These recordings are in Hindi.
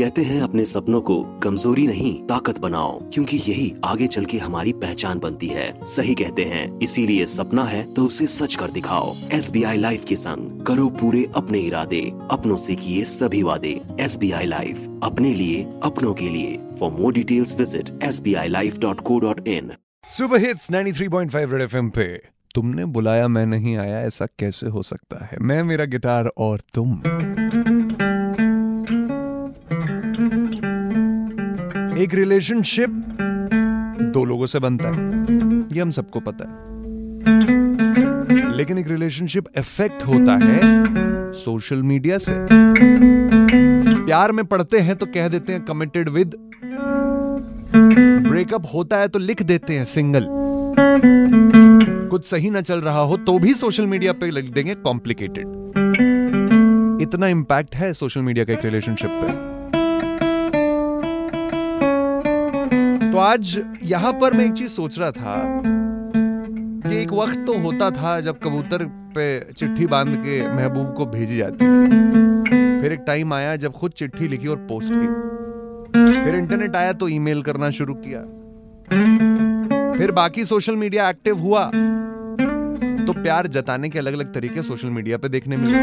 कहते हैं अपने सपनों को कमज़ोरी नहीं, ताकत बनाओ, क्योंकि यही आगे चल के हमारी पहचान बनती है। सही कहते हैं, इसीलिए सपना है तो उसे सच कर दिखाओ। एस बी आई लाइफ के संग करो पूरे अपने इरादे, अपनों से किए सभी वादे। एस बी आई लाइफ, अपने लिए, अपनों के लिए। For more details visit S B I life dot co dot in super hits 93.5 red FM पे। तुमने बुलाया मैं नहीं आया, ऐसा कैसे हो सकता है? मैं, मेरा गिटार और तुम। एक रिलेशनशिप दो लोगों से बनता है। ये हम सबको पता है। लेकिन एक रिलेशनशिप इफ़ेक्ट होता है सोशल मीडिया से। प्यार में पढ़ते हैं तो कह देते हैं कमिटेड विद ब्रेकअप होता है तो लिख देते हैं सिंगल कुछ सही ना चल रहा हो तो भी सोशल मीडिया पे लिख देंगे कॉम्प्लिकेटेड इतना इंपैक्ट है सोशल मीडिया का एक रिलेशनशिप पे। आज यहाँ पर मैं एक चीज़ सोच रहा था कि एक वक्त तो होता था जब कबूतर पे चिट्ठी बाँध के महबूब को भेजी जाती थी। फिर एक टाइम आया जब खुद चिट्ठी लिखी और पोस्ट की। फिर इंटरनेट आया तो ईमेल करना शुरू किया। फिर बाकी सोशल मीडिया एक्टिव हुआ। तो प्यार जताने के अलग अलग तरीके सोशल मीडिया पे देखने मिले।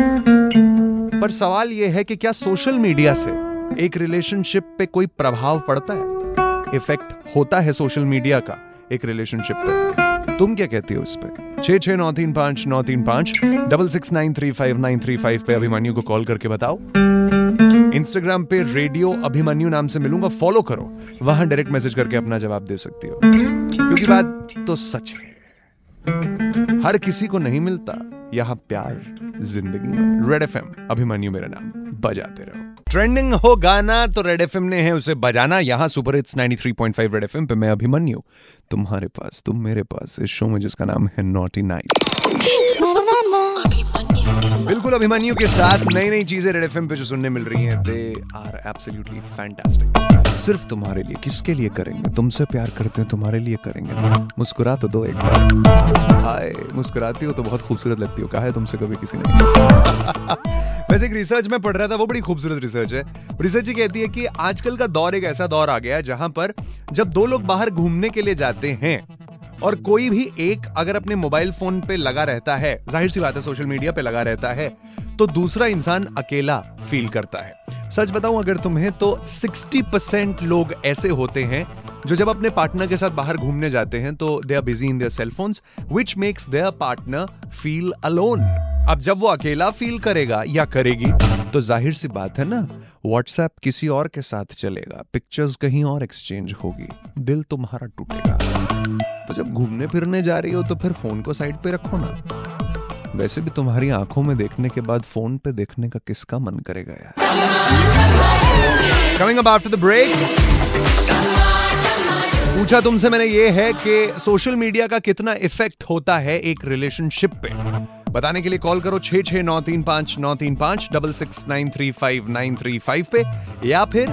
पर सवाल यह है कि क्या सोशल मीडिया से एक रिलेशनशिप पे कोई प्रभाव पड़ता है? इफ़ेक्ट होता है सोशल मीडिया का एक रिलेशनशिप पे। तुम क्या कहती हो इस पे? छह छह, नौ, तीन, पाँच, नौ, तीन, पाँच double six nine three five nine three five पे अभिमन्यु को कॉल करके बताओ। इंस्टाग्राम पे रेडियो अभिमन्यु नाम से मिलूँगा फॉलो करो। वहाँ डायरेक्ट मैसेज करके अपना जवाब दे सकती हो। क्योंकि बात तो सच है। हर किसी को नहीं मिलता यह प्यार, ज़िंदगी। रेड एफ़ एम अभिमन्यु मेरा नाम। बजाते रहो। ट्रेंडिंग हो गाना तो रेड एफ़ ने है उसे बजाना। यहाँ सुपर हिट्स 93.5 रेड एफ़ पे मैं अभिमन्यु तुम्हारे पास, तुम मेरे पास इस शो में जिसका नाम है नॉटी नाइट बिल्कुल अभिमन्यु के साथ नई नई चीज़ें रेड एफएम पे जो सुनने मिल रही हैं दे आर एब्सोल्युटली फैंटास्टिक सिर्फ़ तुम्हारे लिए, किसके लिए करेंगे? तुमसे प्यार करते हैं, तुम्हारे लिए करेंगे। मुस्कुरा तो दो एक बार। हाय, मुस्कुराती हो तो बहुत खूबसूरत लगती हो। कहा है तुमसे कभी किसी ने? वैसे एक रिसर्च में पढ़ रहा था, वो बड़ी खूबसूरत रिसर्च है। रिसर्च ये कहती है कि आजकल का दौर एक ऐसा दौर आ गया है, जहाँ पर जब दो लोग बाहर घूमने के लिए जाते हैं, और कोई भी एक अगर अपने मोबाइल फ़ोन पे लगा रहता है, ज़ाहिर सी बात है सोशल मीडिया पे लगा रहता है तो दूसरा इंसान अकेला फील करता है। सच बताऊँ, अगर तुम्हें तो 60 परसेंट लोग ऐसे होते हैं, जो जब अपने पार्टनर के साथ बाहर घूमने जाते हैं तो they are busy in their cellphones which makes their partner feel alone अब जब वो अकेला फील करेगा या करेगी तो ज़ाहिर सी बात है ना व्हाट्सएप किसी और के साथ चलेगा पिक्चर्स कहीं और एक्सचेंज होगी, दिल तुम्हारा टूटेगा। तो जब घूमने फिरने जा रही हो तो फिर फ़ोन को साइड पे रखो ना। वैसे भी तुम्हारी आँखों में देखने के बाद फ़ोन पे देखने का किसका मन करेगा यार? कमिंग आफ्टर द ब्रेक पूछा तुमसे मैंने ये है कि सोशल मीडिया का कितना इफ़ेक्ट होता है एक रिलेशनशिप पे? बताने के लिए कॉल करो छह छह नौ तीन पाँच, नौ तीन पाँच double six nine three five, nine three five पे, या फिर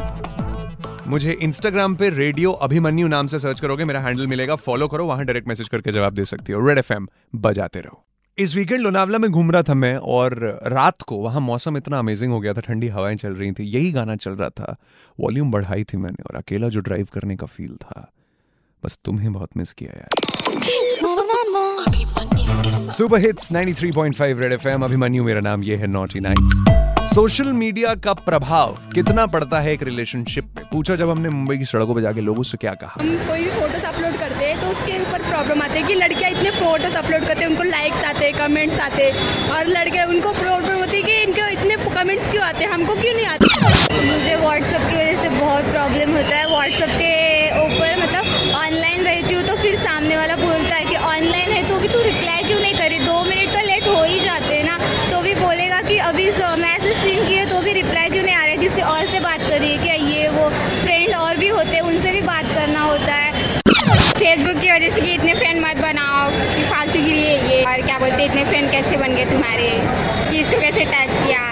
मुझे इंस्टाग्राम पे रेडियो अभिमन्यु नाम से सर्च करोगे, मेरा हैंडल मिलेगा फॉलो करो, वहाँ डायरेक्ट मैसेज करके जवाब दे सकती हो। रेड एफएम बजाते रहो। इस वीकेंड लोनावला में घूम रहा था मैं, और रात को वहाँ मौसम इतना अमेजिंग हो गया था, ठंडी हवाएँ चल रही थी, यही गाना चल रहा था। वॉल्यूम बढ़ाई थी मैंने, और अकेला जो ड्राइव करने का फील था, बस तुम्हें बहुत मिस किया यार। Super hits 93.5 red FM Abhimanyu मेरा नाम ये है नॉटी नाइट्स सोशल मीडिया का प्रभाव कितना पड़ता है एक रिलेशनशिप पे? पूछा जब हमने मुंबई की सड़कों पर जाके लोगों से क्या कहा। हम कोई भी फ़ोटोज़ अपलोड करते हैं तो उसके ऊपर प्रॉब्लम आती है कि लड़कियाँ इतने फ़ोटोज़ अपलोड करते हैं उनको लाइक्स आते हैं कमेंट्स आते हैं और लड़के उनको प्रॉब्लम होती है कि इनको इतने कमेंट्स क्यों आते हैं? हमको क्यों नहीं आते? मुझे व्हाट्सअप की वजह से बहुत प्रॉब्लम होता है। व्हाट्सअप के ऊपर मतलब ऑनलाइन रहती हूँ तो फिर सामने वाला बोलता है कि ऑनलाइन है तो भी तू रिप्लाई करी दो मिनट का लेट हो ही जाते हैं ना। तो भी बोलेगा कि अभी मैसेज सीन किए तो भी रिप्लाई क्यों नहीं आ रहा है? किसी और से बात करिए क्या? ये वो फ्रेंड और भी होते हैं, उनसे भी बात करना होता है। फेसबुक की वजह से कि इतने फ्रेंड मत बनाओ, कि फालतू गिरी है ये। और क्या बोलते इतने फ्रेंड कैसे बन गए तुम्हारे? कि इसको कैसे टैग किया?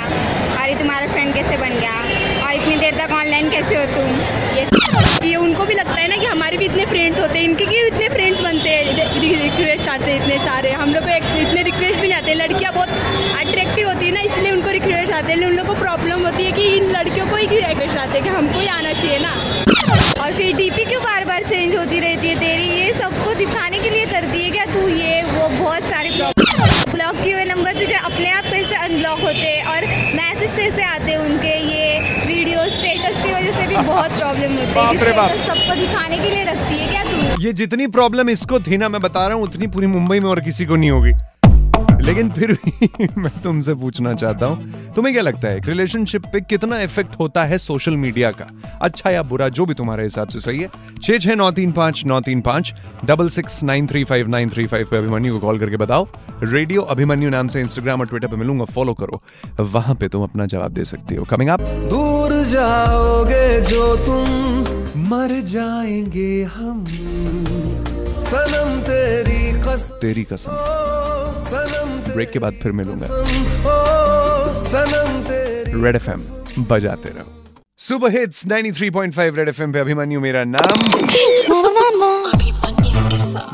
और ये तुम्हारा फ्रेंड कैसे बन गया? और इतनी देर तक ऑनलाइन कैसे हो तुम? ये चाहिए उनको भी लगता है ना कि हमारे भी इतने फ्रेंड्स होते हैं, इनके क्यों इतने आते इतने सारे। हम लोग को इतने रिक्वेस्ट भी नहीं आते लड़कियाँ बहुत अट्रैक्टिव होती है ना, इसलिए उनको रिक्वेस्ट आते हैं। उन लोगों को प्रॉब्लम होती है कि इन लड़कियों को ही रिक्वेस्ट आते हैं कि हमको ही आना चाहिए ना? और फिर डीपी क्यों बार बार चेंज होती रहती है? तेरी ये सबको दिखाने के लिए करती है क्या? तू ये, वो बहुत सारे प्रॉब्लम ब्लॉक किए हुए नंबर तुझे अपने आप कैसे अनब्लॉक होते हैं। और बहुत प्रॉब्लम होती है। बाप रे बाप। सबको दिखाने के लिए रखती है क्या तू? ये जितनी प्रॉब्लम इसको थी ना मैं बता रहा हूँ उतनी पूरी मुंबई में और किसी को नहीं होगी। लेकिन फिर भी मैं तुमसे पूछना चाहता हूँ तुम्हें क्या लगता है रिलेशनशिप पे कितना इफ़ेक्ट होता है सोशल मीडिया का? अच्छा या बुरा जो भी तुम्हारे हिसाब से सही है। छह छह नौ तीन पाँच नौ तीन पाँच double six nine three five nine three five पे अभिमन्यु को कॉल करके बताओ। रेडियो अभिमन्यु नाम से इंस्टाग्राम और ट्विटर पे मिलूँगा फॉलो करो। वहाँ पे तुम अपना जवाब दे सकती हो। कमिंग आप दूर जाओगे जो तुम मर जाएँगे हम। सनम तेरी कसम। तेरी कसम। ब्रेक के बाद फिर मिलूँगा। ओ सनम तेरी रेड एफ़ एम बजाते रहो। सुपर हिट्स 93.5 रेड एफएम पे अभिमन्यु मेरा नाम।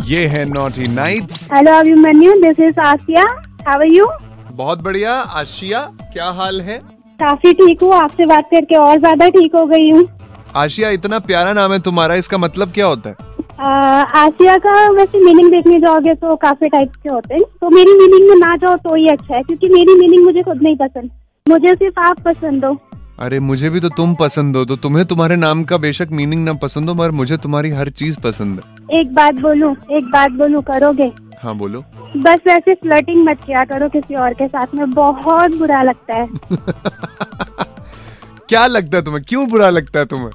ये है naughty nights hello Abhimanyu this is Asiya. How are you बहुत बढ़िया। आशिया क्या हाल है? काफ़ी ठीक हूँ। आपसे बात करके और ज़्यादा ठीक हो गई हूँ। आशिया इतना प्यारा नाम है तुम्हारा इसका मतलब क्या होता है? आसिया का वैसे मीनिंग देखने जाओगे तो काफ़ी टाइप के होते हैं। तो मेरी मीनिंग में ना जाओ तो ही अच्छा है क्योंकि मेरी मीनिंग मुझे खुद नहीं पसंद। मुझे सिर्फ़ आप पसंद हो। अरे मुझे भी तो तुम पसंद हो तो तुम्हें तुम्हारे नाम का बेशक मीनिंग ना पसंद हो मगर मुझे तुम्हारी हर चीज़ पसंद है। एक बात बोलूँ एक बात बोलूँ करोगे? हाँ बोलो। बस वैसे फ्लर्टिंग मत किया करो किसी और के साथ में बहुत बुरा लगता है। क्या लगता है तुम्हें? क्यों बुरा लगता है तुम्हें?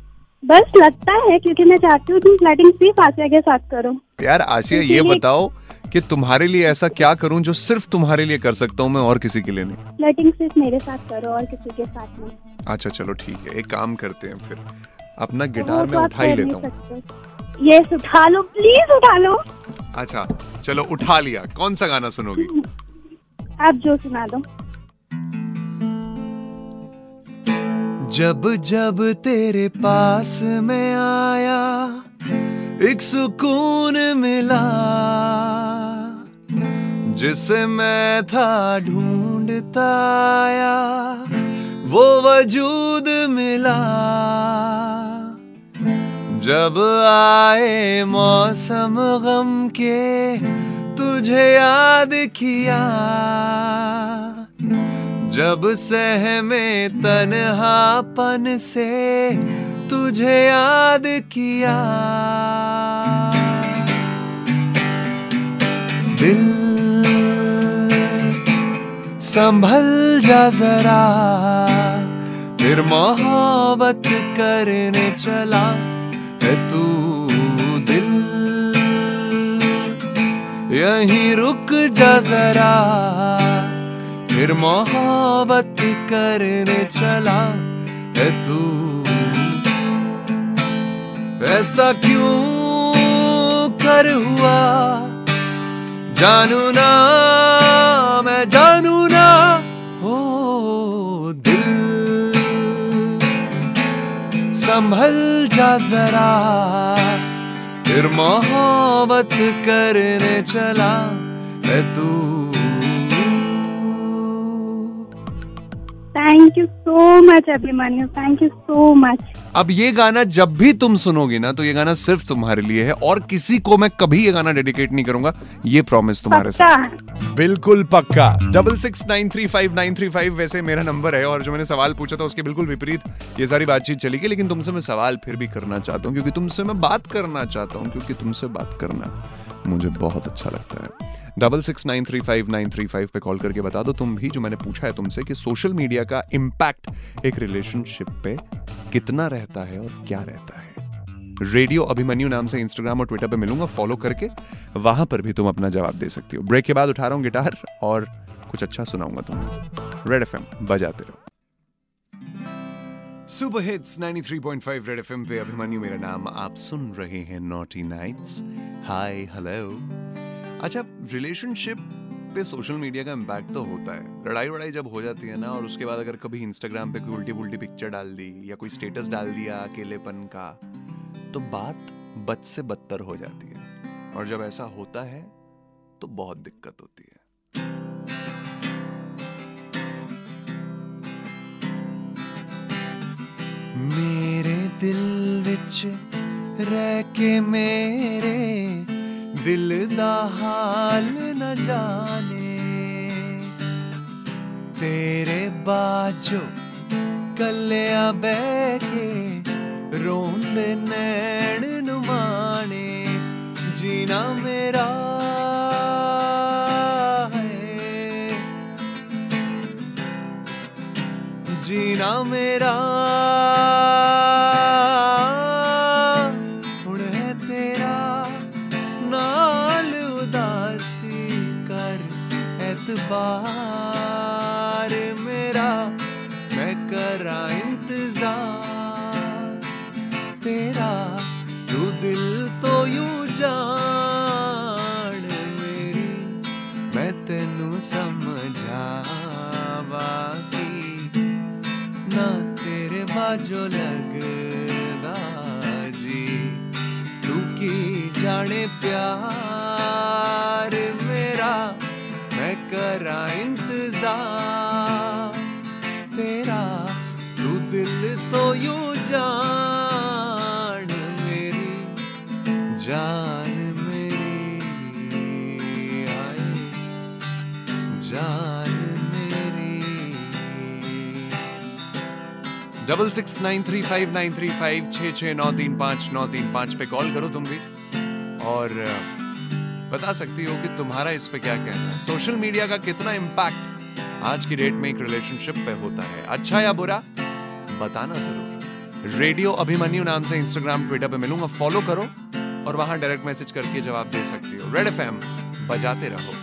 बस लगता है क्योंकि मैं चाहती हूँ तुम फ्लर्टिंग सिर्फ़ आसिया के साथ करो। यार आशिया ये बताओ कि तुम्हारे लिए ऐसा क्या करूँ जो सिर्फ़ तुम्हारे लिए कर सकता हूँ मैं और किसी के लिए नहीं? फ्लर्टिंग सिर्फ़ मेरे साथ करो और किसी के साथ नहीं। अच्छा चलो ठीक है एक काम करते हैं फिर। अपना गिटार तो में आप उठा ही लेता हूँ। ये उठा लो प्लीज़ उठा लो। अच्छा चलो उठा लिया। कौन सा गाना सुनोगी? आप जो सुना दो। जब जब तेरे पास में आया, एक सुकून मिला, जिसे मैं था ढूंढता आया, वो वजूद मिला। जब आए मौसम गम के, तुझे याद किया। जब सहमे तन्हापन से तुझे याद किया। दिल संभल जा जरा, फिर मोहब्बत करने चला है तू दिल। यहीं रुक जा जरा, फिर मोहब्बत करने चला है तू। ऐसा क्यों कर हुआ? जानू ना, मैं जानू ना। हो दिल। संभल जा जरा। फिर मोहब्बत करने चला है तू। Thank you so much Abhimanyu thank you so much अब ये गाना जब भी तुम सुनोगी ना तो ये गाना सिर्फ़ तुम्हारे लिए है और किसी को मैं कभी ये गाना डेडिकेट नहीं करूँगा। ये प्रॉमिस तुम्हारे साथ। बिल्कुल पक्का। Double six nine three five nine three five वैसे मेरा नंबर है और जो मैंने सवाल पूछा था उसके बिल्कुल विपरीत ये सारी बातचीत चली गई लेकिन तुमसे मैं सवाल फिर भी करना चाहता हूँ क्योंकि तुमसे मैं बात करना चाहता हूँ क्योंकि तुमसे बात करना मुझे बहुत अच्छा लगता है। Double six nine three five nine three five पे कॉल करके बता दो। तुम भी, जो मैंने पूछा है तुमसे कि सोशल मीडिया का इम्पैक्ट एक रिलेशनशिप पे कितना रहता है और क्या रहता है। रेडियो अभिमन्यु नाम से इंस्टाग्राम और ट्विटर पे मिलूँगा फॉलो करके वहाँ पर भी तुम अपना जवाब दे सकती हो। ब्रेक के बाद उठा रहा हूँ गिटार और कुछ अच्छा सुनाऊँगा तुम्हें। रेड एफएम बजाते रहो। सुपर हिट्स 93.5 रेड एफएम पे अभिमन्यु मेरा नाम। आप सुन रहे हैं नॉटी नाइट्स हाय हेलो अच्छा रिलेशनशिप पे सोशल मीडिया का इम्पैक्ट तो होता है। लड़ाई वड़ाई जब हो जाती है ना, और उसके बाद अगर कभी इंस्टाग्राम पे कोई उल्टी पुल्टी पिक्चर डाल दी, या कोई स्टेटस डाल दिया अकेलेपन का तो बात बद से बदतर हो जाती है। और जब ऐसा होता है तो बहुत दिक्कत होती है। मेरे दिल विच रह के मेरे दिल दा हाल न जाने। तेरे बाजो कलिया बह के रोंदे नैण नुमाने, जीना मेरा जीना मेरा ਯੂੰ ਜਾਣ ਮੇਰੀ ਮੈਂ ਤੈਨੂੰ ਸਮਝਾਵਾਂ ਕਿ ਨਾ ਤੇਰੇ ਬਾਝੋ ਲੱਗਦਾ ਜੀ ਤੂੰ ਕੀ ਜਾਣੇ ਪਿਆਰ ਮੇਰਾ ਮੈਂ ਕਰਾਂ ਇੰਤਜ਼ਾਰ ਤੇਰਾ ਤੂੰ ਦਿਲ ਤੋਂ ਯੂੰ ਜਾਣ double six nine three five nine three five छः छः नौ तीन पाँच, नौ तीन पाँच पे कॉल करो तुम भी। और बता सकती हो कि तुम्हारा इस पे क्या कहना है? सोशल मीडिया का कितना इम्पैक्ट आज की डेट में एक रिलेशनशिप पे होता है? अच्छा या बुरा? बताना ज़रूर। रेडियो अभिमन्यु नाम से इंस्टाग्राम ट्विटर पे मिलूँगा फॉलो करो और वहाँ डायरेक्ट मैसेज करके जवाब दे सकती हो। रेड एफएम बजाते रहो।